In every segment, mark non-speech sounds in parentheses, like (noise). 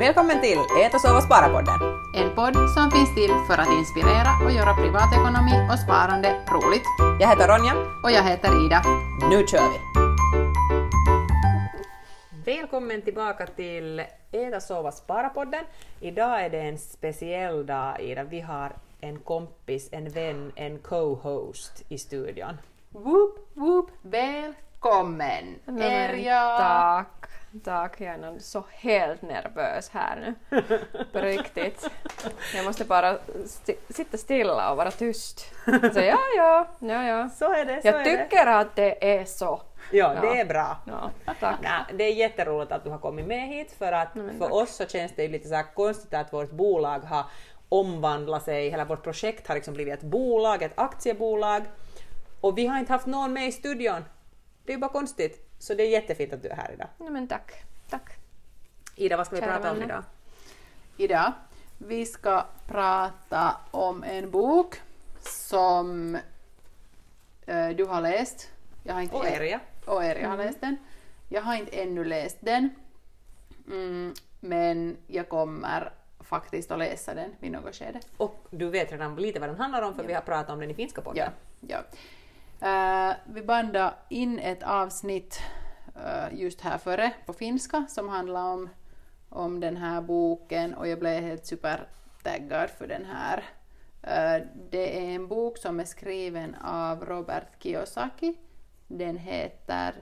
Välkommen till Ät och sova spara-podden. En podd som finns till för att inspirera och göra privatekonomi och sparande roligt. Jag heter Ronja. Och jag heter Ida. Nu kör vi! Välkommen tillbaka till Äta, sova, spara-podden. Idag är det en speciell dag Ida. Vi har en kompis, en vän, en co-host i studion. Woop, woop, välkommen! Men jag... Tack, tack. Jag är så helt nervös här nu. På (laughs) riktigt. Jag måste bara sti sitta stilla och vara tyst. Så ja, ja, ja, ja. Så är det, så Jag är det. tycker att det är så. Ja, Ja. det är bra. Ja, tack. Nej, det är jätteroligt att du har kommit med hit för att men för oss så känns det ju lite så konstigt att vårt bolag har omvandlat sig, hela vårt projekt har liksom blivit ett bolag, ett aktiebolag och vi har inte haft någon med i studion. Det är ju bara konstigt. Så det är jättefint att du är här idag. No, men tack, tack. Ida, vad ska vi Kära prata om vänner. idag? Idag vi ska prata om en bok som eh, du har läst. Jag har inte Och Erja. och Erja har läst den. Jag har inte ännu läst den. Mm, men jag kommer faktiskt att läsa den vid något skede. Och du vet redan lite vad den handlar om för vi har pratat om den i finska podden. Ja, ja. Eh, vi bandade in ett avsnitt eh, just här före på finska som handlar om, om den här boken och jag blev helt supertaggad för den här. Eh, det är en bok som är skriven av Robert Kiyosaki. Den heter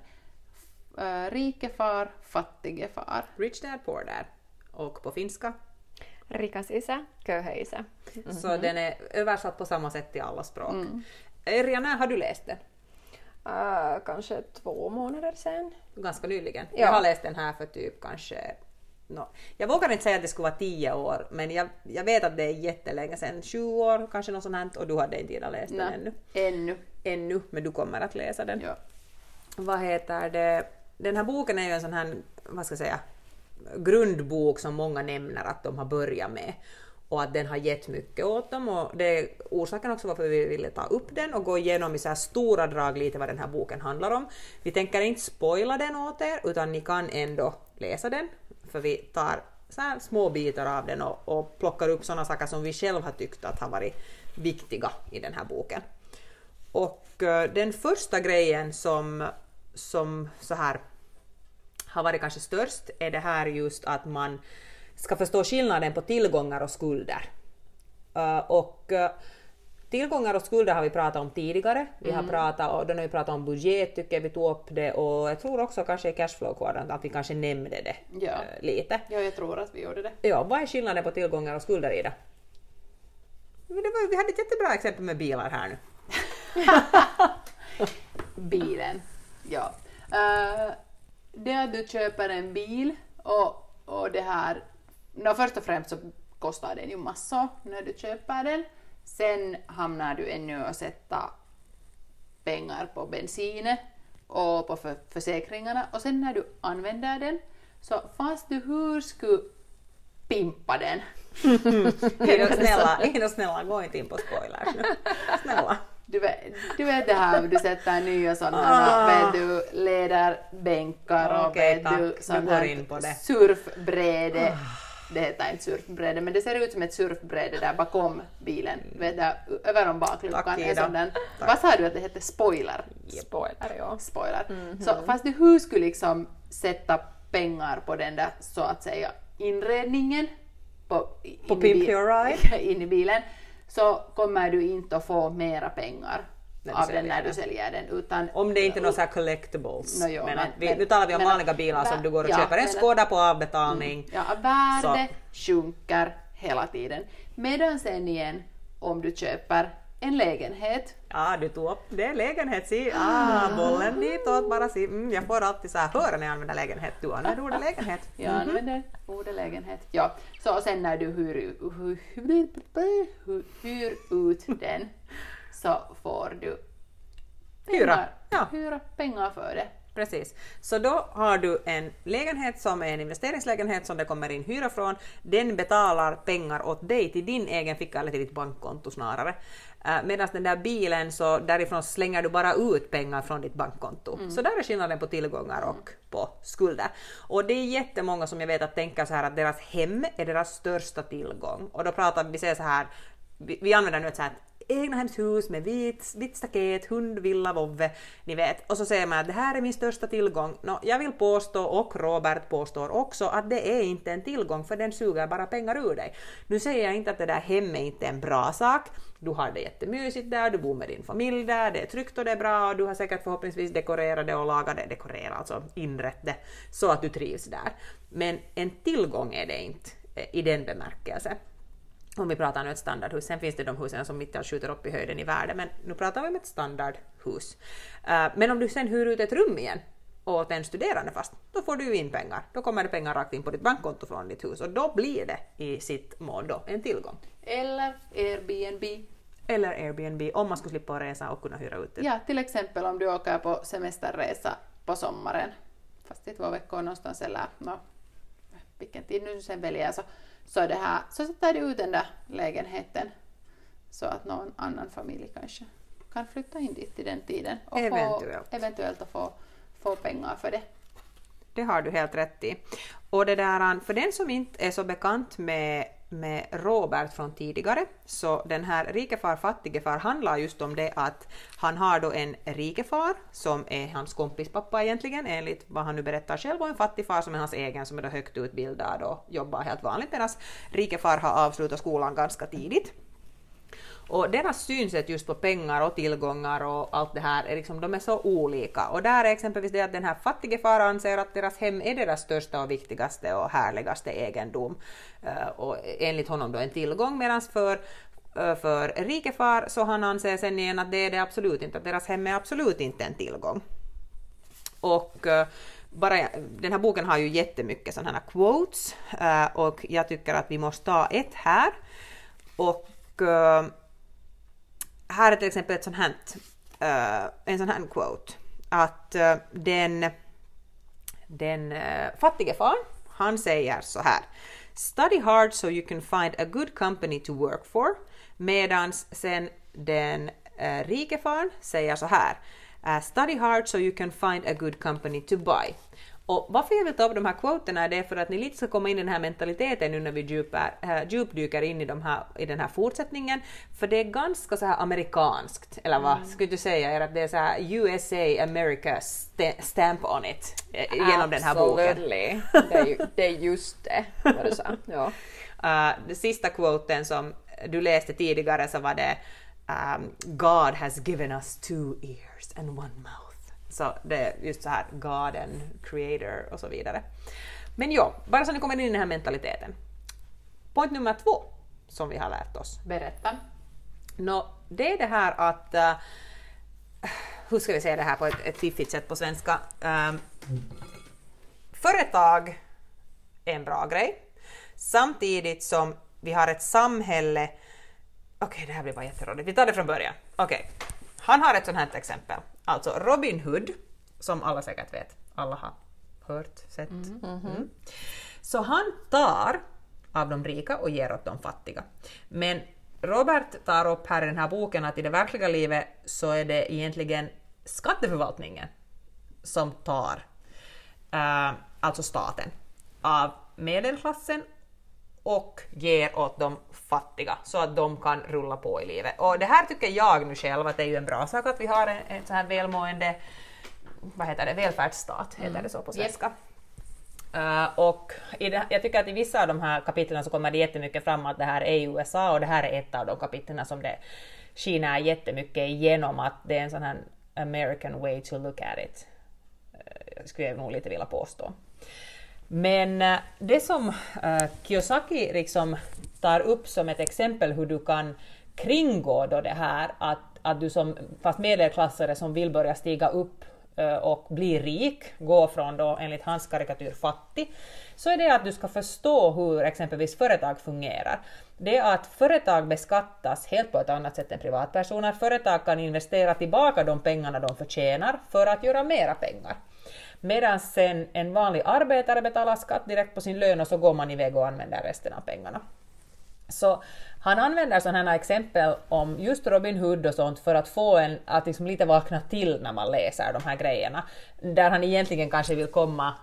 uh, Rike far, fattige far. Rich Dad Poor Dad. Och på finska. Rikas isä, köyhä isä. Så den är översatt på samma sätt till alla språk. Erja, när har du läst den? Äh, kanske två månader sen. ganska nyligen. Ja. Jag har läst den här för typ kanske... No, jag vågar inte säga att det skulle vara tio år, men jag, jag vet att det är jättelänge sedan. 20 år, kanske något sånt här, och du hade inte Ida läst den ännu. Ännu. Ännu, men du kommer att läsa den. Ja. Vad heter det? Den här boken är ju en sån här, vad ska jag säga, grundbok som många nämner att de har börjat med och att den har gett mycket åt dem och det är orsaken också varför vi ville ta upp den och gå igenom i så här stora drag lite vad den här boken handlar om. Vi tänker inte spoila den åt er utan ni kan ändå läsa den för vi tar så här små bitar av den och, och plockar upp sådana saker som vi själva har tyckt att har varit viktiga i den här boken. Och eh, den första grejen som, som så här har varit kanske störst är det här just att man ska förstå skillnaden på tillgångar och skulder. Eh, och eh, tillgångar och skulder har vi pratat om tidigare. Vi har pratat, och då när vi pratade om budget tycker vi tog upp det och jag tror också kanske i cashflow-kvadranten att vi kanske nämnde det Ja. eh, lite. ja, jag tror att vi gjorde det. Ja, vad är skillnaden på tillgångar och skulder Ida? Men det var, vi hade ett jättebra exempel med bilar här nu. (laughs) Bilen. Ja. Eh, det att du köper en bil och, och det här... No, först och främst så kostar den ju massor när du köper den. Sen hamnar du ännu att sätta pengar på bensinet och på för, försäkringarna och sen när du använder den så fast du hur skulle pimpa den (laughs) Ida, snälla, snälla, gå inte in på spoilers nu. Snälla. Du vet, du vet det här du sätter nya sådana Ah. vet du, läderbänkar och Okej, vet du sånt går här det. Ah. Det heter inte surfbräde men det ser ut som ett surfbräde där bakom bilen. Vet du, över om bakluckan. Är där- Tack. Vad sa du att det hette? Spoiler? Spoiler, ja. Spoiler. Mhm. Så fast du hur skulle liksom sätta pengar på den där så att säga inredningen på, På in i Pimp bil- Your Ride? (laughs) in i bilen så kommer du inte att få mera pengar När du av den när du säljer den. Utan, Om det inte är några så collectibles. No, jo, men men- vi, men- nu talar vi om men- vanliga bilar som du går och ja, köper en Skoda på avbetalning. ja, värde sjunker hela tiden. Medan sen igen, om du köper en lägenhet Ja, du tog upp det. Lägenhet, si. Ah, bollen ditåt bara. Si. Mm, jag får alltid så här höra när jag använder lägenhet. Du använder ordet lägenhet. (laughs) Jag använder ordet lägenhet. Ja, så sen när du hyr, hyr, hyr, (laughs) hyr ut den (laughs) så får du Hyra. pengar, Ja. hyra pengar för det. Precis. Så då har du en lägenhet som är en investeringslägenhet som det kommer in hyra från. Den betalar pengar åt dig till din egen ficka eller till ditt bankkonto snarare. Uh, Medan den där bilen, så därifrån slänger du bara ut pengar från ditt bankkonto. Mm. Så där är skillnaden på tillgångar och på skulder. Och det är jättemånga som jag vet att tänker så här att deras hem är deras största tillgång. Och då pratar vi, säger så här, vi, vi använder nu ett så här egnahemshus med vit, vitt staket, hund, villa, vovve, ni vet. Och så säger man att det här är min största tillgång. Nå, jag vill påstå, och Robert påstår också, att det är inte en tillgång för den suger bara pengar ur dig. Nu säger jag inte att det där hemmet inte är en bra sak. Du har det jättemysigt där, du bor med din familj där, det är tryggt och det är bra och du har säkert förhoppningsvis dekorerat det och lagat det, dekorerat, alltså inrett det, så att du trivs där. Men en tillgång är det inte eh, i den bemärkelsen om vi pratar nu ett standardhus, sen finns det de husen som mitt i allt skjuter upp i höjden i världen, men nu pratar vi om ett standardhus. Uh, men om du sen hyr ut ett rum igen åt en studerande fast, då får du ju in pengar. Då kommer det pengar rakt in på ditt bankkonto från ditt hus och då blir det i sitt mål då en tillgång. Eller Airbnb. Eller Airbnb om man skulle slippa resa och kunna hyra ut det. Ja, till exempel om du åker på semesterresa på sommaren, fast i två veckor någonstans eller no, vilken tid nu sen väljer, så, så, det här, så sätter du ut den där lägenheten så att någon annan familj kanske kan flytta in dit i den tiden och Eventuellt. få, eventuellt att få, få pengar för det. Det har du helt rätt i. Och det där, för den som inte är så bekant med, med Robert från tidigare, så den här rikefar fattigefar handlar just om det att han har då en rikefar som är hans kompis pappa egentligen, enligt vad han nu berättar själv, och en fattigfar som är hans egen, som är då högt utbildad och jobbar helt vanligt, medan rikefar har avslutat skolan ganska tidigt. Och deras synsätt just på pengar och tillgångar och allt det här, är liksom, de är så olika. Och där är exempelvis det att den här fattige far anser att deras hem är deras största och viktigaste och härligaste egendom. Uh, och enligt honom då en tillgång, medan för eh, för rikefar så han anser sen igen att det är det absolut inte, att deras hem är absolut inte en tillgång. Och eh, bara, den här boken har ju jättemycket sådana här quotes och jag tycker att vi måste ta ett här. Och här är till exempel ett sånt här, uh, en sån här quote, att uh, den, den uh, fattige far, han säger så här, Study hard so you can find a good company to work for, medan sen den uh, rike far säger så här, Study hard so you can find a good company to buy. Och varför jag vill ta upp de här quoterna är det för att ni lite ska komma in i den här mentaliteten nu när vi djupar, äh, djupdyker in i, de här, i den här fortsättningen. För det är ganska så här amerikanskt, eller vad mm. skulle du säga? Är att det är så här USA America st stamp on it äh, genom den här boken. Absolutely. Det är, ju, det är just det, vad du sa. Ja. Uh, den sista quoten som du läste tidigare så var det um, God has given us two ears and one mouth. Så det är just så här garden, creator och så vidare. Men ja, bara så ni kommer in i den här mentaliteten. Point nummer två som vi har lärt oss. Berätta. Nå, det är det här att... Uh, hur ska vi säga det här på ett, ett fiffigt sätt på svenska? Um, företag är en bra grej. Samtidigt som vi har ett samhälle... Okej, okay, det här blir bara jätterådigt. Vi tar det från början. Okej. Okay. Han har ett sånt här exempel. Alltså Robin Hood, som alla säkert vet, alla har hört, sett. Mm. Mm. Så han tar av de rika och ger åt de fattiga. Men Robert tar upp här i den här boken att i det verkliga livet så är det egentligen skatteförvaltningen som tar, äh, alltså staten, av medelklassen och ger åt de fattiga så att de kan rulla på i livet. Och det här tycker jag nu själv att det är ju en bra sak att vi har en, en så här välmående vad heter det, välfärdsstat, heter mm. det så på svenska. Yep. Uh, och det, jag tycker att i vissa av de här kapitlen så kommer det jättemycket fram att det här är USA och det här är ett av de kapitlen som det skiner jättemycket igenom att det är en sån här American way to look at it. Uh, skulle jag nog lite vilja påstå. Men eh, det som eh, Kiyosaki liksom tar upp som ett exempel hur du kan kringgå då det här att, att du som fast medelklassare som vill börja stiga upp eh, och bli rik, gå från då enligt hans karikatyr fattig, så är det att du ska förstå hur exempelvis företag fungerar. Det är att företag beskattas helt på ett annat sätt än privatpersoner. Företag kan investera tillbaka de pengarna de förtjänar för att göra mera pengar. Medan sen en vanlig arbetare betalar skatt direkt på sin lön och så går man iväg och använder resten av pengarna. Så han använder sådana här exempel om just Robin Hood och sånt för att få en att liksom lite vakna till när man läser de här grejerna. Där han egentligen kanske vill komma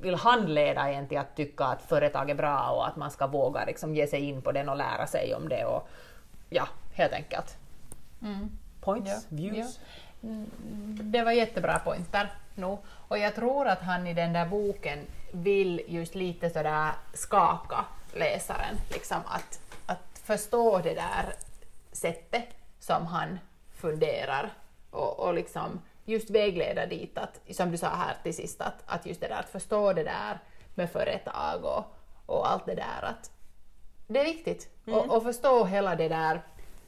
vill handleda en till att tycka att företag är bra och att man ska våga liksom ge sig in på den och lära sig om det och ja, helt enkelt. Mm. Points, Ja, views. Mm, Det var jättebra pointer nu. Och jag tror att han i den där boken vill just lite sådär skaka läsaren, liksom att, att förstå det där sättet som han funderar och, och liksom just vägleda dit att, som du sa här till sist, att, att just det där att förstå det där med företag och, och allt det där att det är viktigt. Och, och förstå hela det där,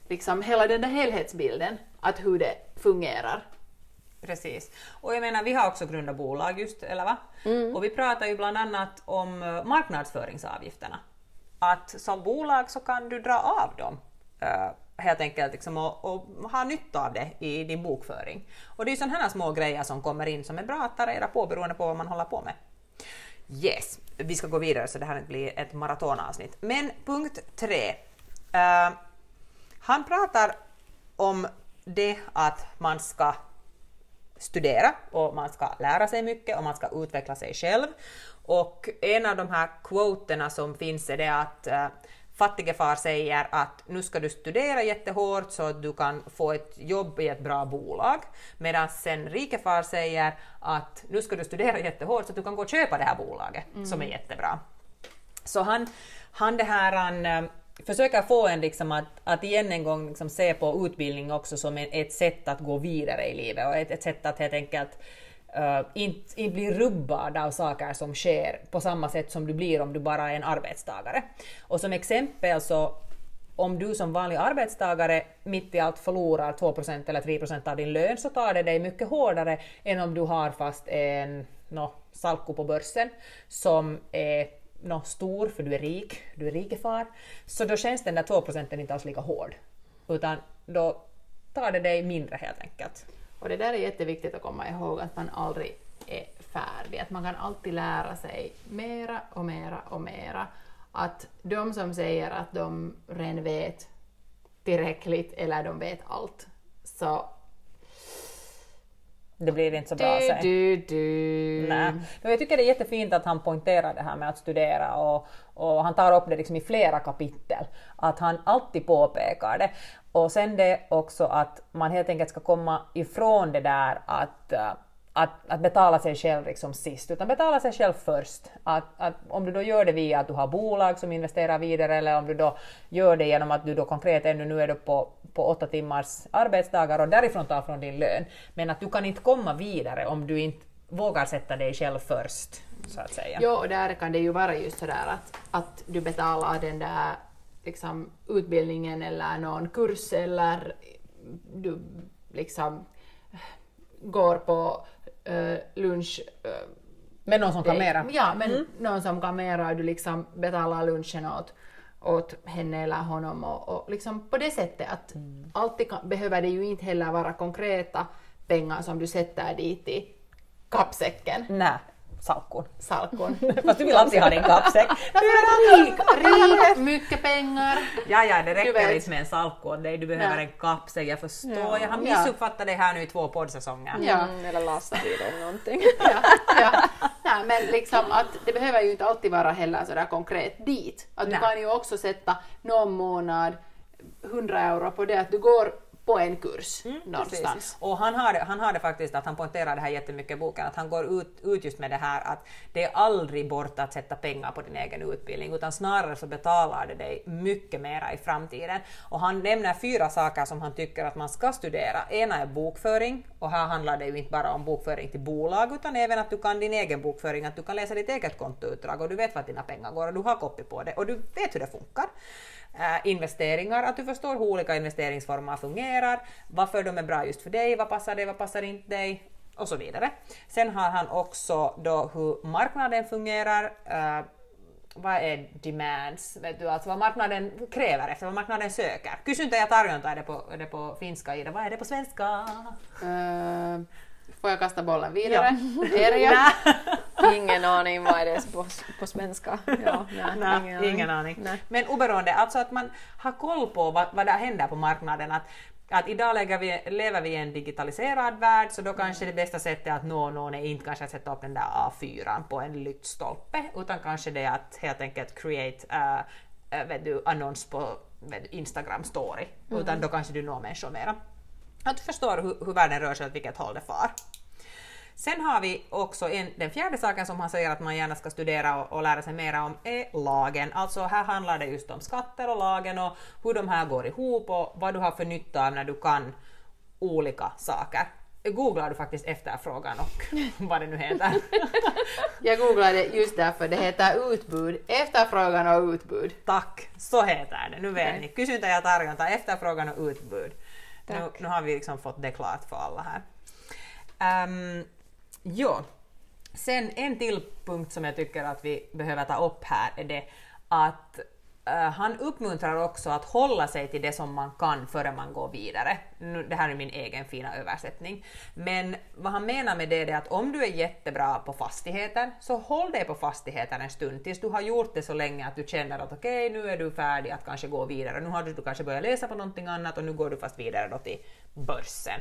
liksom hela den där helhetsbilden, att hur det fungerar. Precis. Och jag menar, vi har också grundat bolag just, eller va? Och vi pratar ju bland annat om eh, marknadsföringsavgifterna. Att som bolag så kan du dra av dem eh, helt enkelt liksom, och, och ha nytta av det i din bokföring. Och det är ju sådana här små grejer som kommer in som är bra att ta reda på beroende på vad man håller på med. Yes, vi ska gå vidare så det här blir ett maratonavsnitt. Men punkt tre. Eh, han pratar om det att man ska studera och man ska lära sig mycket och man ska utveckla sig själv. Och en av de här quoterna som finns är det att äh, fattige far säger att nu ska du studera jättehårt så att du kan få ett jobb i ett bra bolag. Medan sen rike far säger att nu ska du studera jättehårt så att du kan gå och köpa det här bolaget som är jättebra. Så han, han det här, han eh, försöker få en liksom att, att igen en gång liksom se på utbildning också som en, ett sätt att gå vidare i livet och ett, ett sätt att helt enkelt eh, uh, inte inte bli rubbad av saker som sker på samma sätt som du blir om du bara är en arbetstagare. Och som exempel så om du som vanlig arbetstagare mitt i allt förlorar 2% eller 3% av din lön så tar det dig mycket hårdare än om du har fast en no, salko på börsen som är no, stor för du är rik, du är rikefar. Så då känns den där 2 procenten inte alls lika hård. Utan då tar det dig mindre helt enkelt. Och det där är jätteviktigt att komma ihåg att man aldrig är färdig, att man kan alltid lära sig mera och mera och mera. Att de som säger att de redan vet tillräckligt eller de vet allt, så det blir inte så bra du, du, du. Nej. Men jag tycker det är jättefint att han poängterar det här med att studera och, och han tar upp det liksom i flera kapitel. Att han alltid påpekar det. Och sen det också att man helt enkelt ska komma ifrån det där att eh, att, att betala sig själv liksom sist, utan betala sig själv först. Att, att om du då gör det via att du har bolag som investerar vidare eller om du då gör det genom att du då konkret ännu nu är du på, på åtta timmars arbetsdagar och därifrån tar från din lön. Men att du kan inte komma vidare om du inte vågar sätta dig själv först, så att säga. Jo, och där kan det ju vara just sådär att, att du betalar den där liksom, utbildningen eller någon kurs eller du liksom går på eh, lunch eh, Men någon som kan mera. Ja, men någon som kan mera och du liksom betalar lunchen åt, åt henne eller honom och, och liksom på det sättet att alltid kan, behöver det ju inte heller vara konkreta pengar som du sätter dit i kappsäcken, Nej, salkon. salkon. (laughs) Fast du vill alltid ha din kappsäck. (laughs) rik, rik, mycket pengar. Ja, ja, det räcker inte med en salko åt dig, du behöver en kappsäck, jag förstår. Ja. Jag har Ja. missuppfattat det här nu i två poddsäsonger. Ja. Mm, eller lastbil eller någonting. Ja, ja. Nej, men liksom att det behöver ju inte alltid vara heller sådär konkret dit. Att du Nej. kan ju också sätta någon månad 100 euro på det att du går på en kurs någonstans. Precis. Och han har, han har det faktiskt, att han poängterar det här jättemycket i boken, att han går ut, ut just med det här att det är aldrig bort att sätta pengar på din egen utbildning, utan snarare så betalar det dig mycket mera i framtiden. Och han nämner fyra saker som han tycker att man ska studera. Ena är bokföring, och här handlar det ju inte bara om bokföring till bolag, utan även att du kan din egen bokföring, att du kan läsa ditt eget kontoutdrag och du vet vart dina pengar går och du har kopi på det och du vet hur det funkar. Äh, investeringar, att du förstår hur olika investeringsformer fungerar, varför de är bra just för dig, vad passar dig, vad passar inte dig och så vidare. Sen har han också då hur marknaden fungerar, äh, vad är demands, vet du, alltså vad marknaden kräver efter, vad marknaden söker. Kysyntä ja tarjonta är det på, är det på finska, Ida, vad är det på svenska? Eh, Får jag kasta bollen vidare? Erja? (laughs) Ingen aning vad det är på, på svenska. Ja, nej, Nej, ingen aning. Nej. Men oberoende, alltså att man har koll på vad, vad det händer på marknaden. Att, att idag lever vi, lever vi i en digitaliserad värld så då kanske det bästa sättet att nå någon är inte kanske att sätta upp den där A4 på en lyktstolpe utan kanske det är att helt enkelt create uh, vet du, annons på vet du, Instagram story. Utan då kanske du når människor mera. Att du förstår hur, hur världen rör sig och åt vilket håll det far. Sen har vi också en, den fjärde saken som han säger att man gärna ska studera och, och lära sig mer om är lagen. Alltså här handlar det just om skatter och lagen och hur de här går ihop och vad du har för nytta av när du kan olika saker. Googlar du faktiskt efterfrågan och (laughs) vad det nu heter. (laughs) Jag googlade just därför, det heter utbud, efterfrågan och utbud. Tack, så heter det. Nu vet Okej. ni. Kysyntä ja tarjonta, efterfrågan och utbud. Nu, nu har vi liksom fått det klart för alla här. Um, jo. Sen en till punkt som jag tycker att vi behöver ta upp här är det att uh, han uppmuntrar också att hålla sig till det som man kan före man går vidare. Nu, det här är min egen fina översättning. Men vad han menar med det är att om du är jättebra på fastigheter så håll dig på fastigheter en stund tills du har gjort det så länge att du känner att okej, nu är du färdig att kanske gå vidare. Nu har du, du kanske börjat läsa på någonting annat och nu går du fast vidare då till börsen.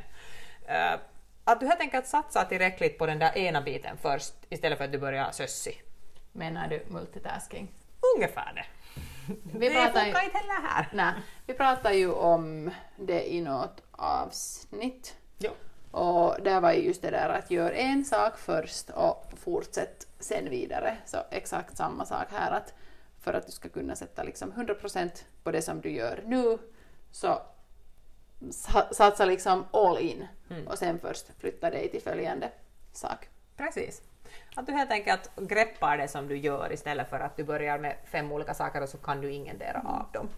Uh, att du helt enkelt satsar tillräckligt på den där ena biten först istället för att du börjar sössi. Menar du multitasking? Ungefär det. Vi det pratar ju- funkar inte heller här. Nej, vi pratar ju om det i något avsnitt. Jo. Och där var ju just det där att gör en sak först och fortsätt sen vidare. Så exakt samma sak här att för att du ska kunna sätta liksom 100% på det som du gör nu så satsa liksom all in och sen först flytta dig till följande sak. Precis. Att du helt enkelt greppar det som du gör istället för att du börjar med fem olika saker och så kan du ingendera av dem.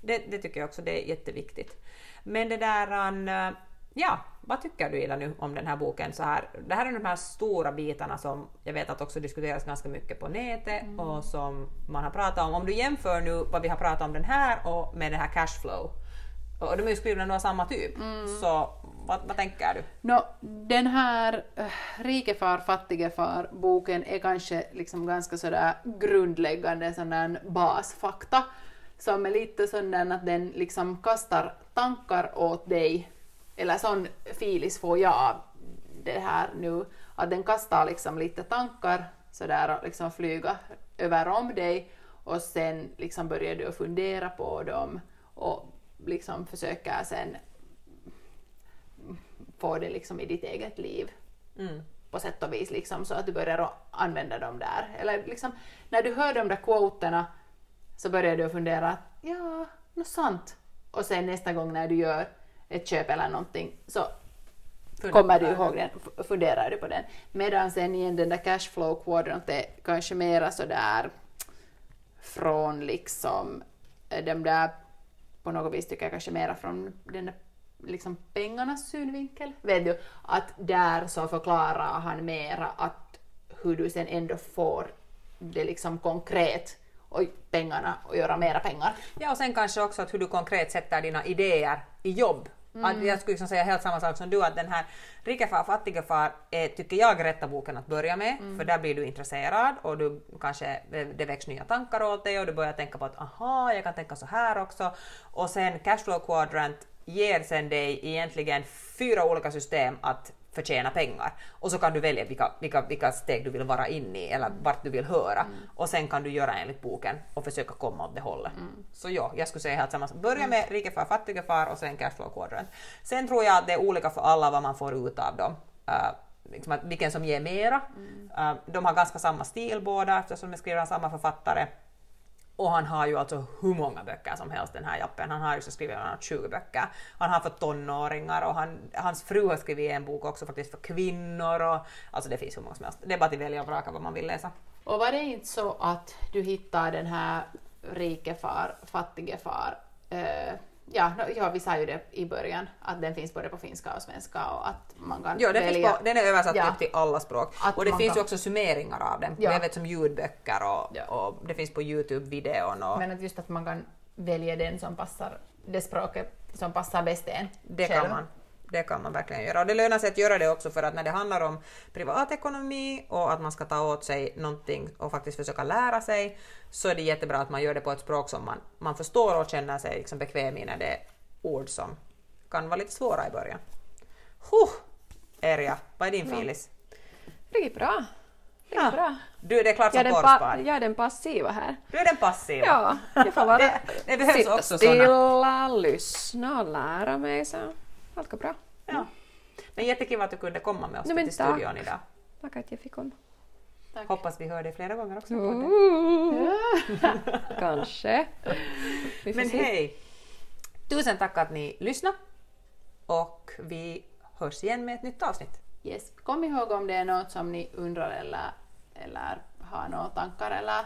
Det, det tycker jag också det är jätteviktigt. Men det där, eh, ja, vad tycker du Ida nu om den här boken? Så här, det här är de här stora bitarna som jag vet att också diskuteras ganska mycket på nätet och som man har pratat om. Om du jämför nu vad vi har pratat om den här och med den här cashflow, och de är ju skrivna av samma typ, så vad, vad tänker du? Nå, den här äh, Rike far, fattige far boken är kanske liksom ganska sådär grundläggande sån basfakta som är lite sån där att den liksom kastar tankar åt dig, eller sån filis får jag det här nu, att den kastar liksom lite tankar sådär och liksom flyga över om dig och sen liksom börjar du fundera på dem och liksom försöker sen få det liksom i ditt eget liv Mm. på sätt och vis liksom, så att du börjar använda dem där. Eller liksom, när du hör de där quoterna så börjar du fundera att ja, något sant. Och sen nästa gång när du gör ett köp eller någonting så kommer du ihåg den, funderar du på den. Medan sen igen den där cashflow quadrant är kanske mera sådär från liksom eh, de där, på något vis tycker jag kanske mera från den liksom pengarnas synvinkel. Vet du, att där så förklarar han mera att hur du sen ändå får det liksom konkret och pengarna och göra mera pengar. Ja, och sen kanske också att hur du konkret sätter dina idéer i jobb. Att jag skulle liksom säga helt samma sak som du, att den här Rikefar fattigefar är, tycker jag, rätta boken att börja med, för där blir du intresserad och du kanske, det väcks nya tankar åt dig och du börjar tänka på att aha, jag kan tänka så här också. Och sen Cashflow Quadrant ger sen dig egentligen fyra olika system att förtjäna pengar. Och så kan du välja vilka, vilka, vilka steg du vill vara inne i eller vart du vill höra. Och sen kan du göra enligt boken och försöka komma åt det hållet. Så ja, jag skulle säga helt samma. Börja med rikefar, fattigefar och sen cashflow quadrant. Sen tror jag att det är olika för alla vad man får ut av dem. Uh, liksom att vilken som ger mera. Uh, de har ganska samma stil båda eftersom de är skrivna av samma författare. Och han har ju alltså hur många böcker som helst den här jappen. Han har ju så skrivit bland 20 böcker. Han har för tonåringar och han, hans fru har skrivit en bok också faktiskt för kvinnor. Och, alltså det finns hur många som helst. Det är bara att välja och vraka vad man vill läsa. Och var det inte så att du hittar den här rike far, fattige far, eh, ja, ja, vi sa ju det i början, att den finns både på finska och svenska och att man kan Ja, den, välja. finns på, den är översatt Ja. typ till alla språk. Att och det finns kan- ju också summeringar av den. Ja. Jag vet som ljudböcker och, Ja. och det finns på Youtube-videon. Och, Men att just att man kan välja den som passar, det språket som passar bäst en det själv. kan man. Det kan man verkligen göra. Och det lönar sig att göra det också för att när det handlar om privatekonomi och att man ska ta åt sig någonting och faktiskt försöka lära sig så är det jättebra att man gör det på ett språk som man, man förstår och känner sig liksom bekväm i när det är ord som kan vara lite svåra i början. Huh! Erja, vad är din filis? Riktigt bra. Riktigt Ja. bra. Du, det är klart Jag är, som pa- porrspar. jag är den passiva här. Du är den passiva. Ja, jag får vara (laughs) Det- det sitta stilla, lyssna och lära mig. Så allt går bra. Ja. Men jättekul att du kunde komma med oss Nej, till tack. studion idag. Tack att jag fick komma. Tack. Hoppas vi hör dig flera gånger också. på Mm. podden. (laughs) Kanske. Men se. hej! Tusen tack att ni lyssnade och vi hörs igen med ett nytt avsnitt. Yes. Kom ihåg om det är något som ni undrar eller, eller har några tankar eller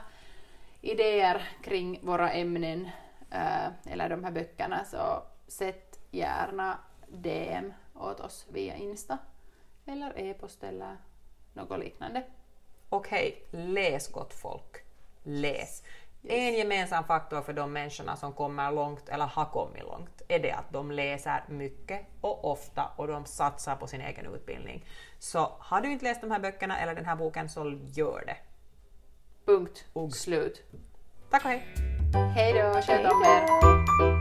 idéer kring våra ämnen eh, eller de här böckerna så sätt gärna DM åt oss via Insta eller e-post eller något liknande. Och hej, läs gott folk. Läs. En gemensam faktor för de människorna som kommer långt eller har kommit långt är det att de läser mycket och ofta och de satsar på sin egen utbildning. Så har du inte läst de här böckerna eller den här boken så gör det. Punkt. Slut. Tack och hej! Hej då, sköt om er!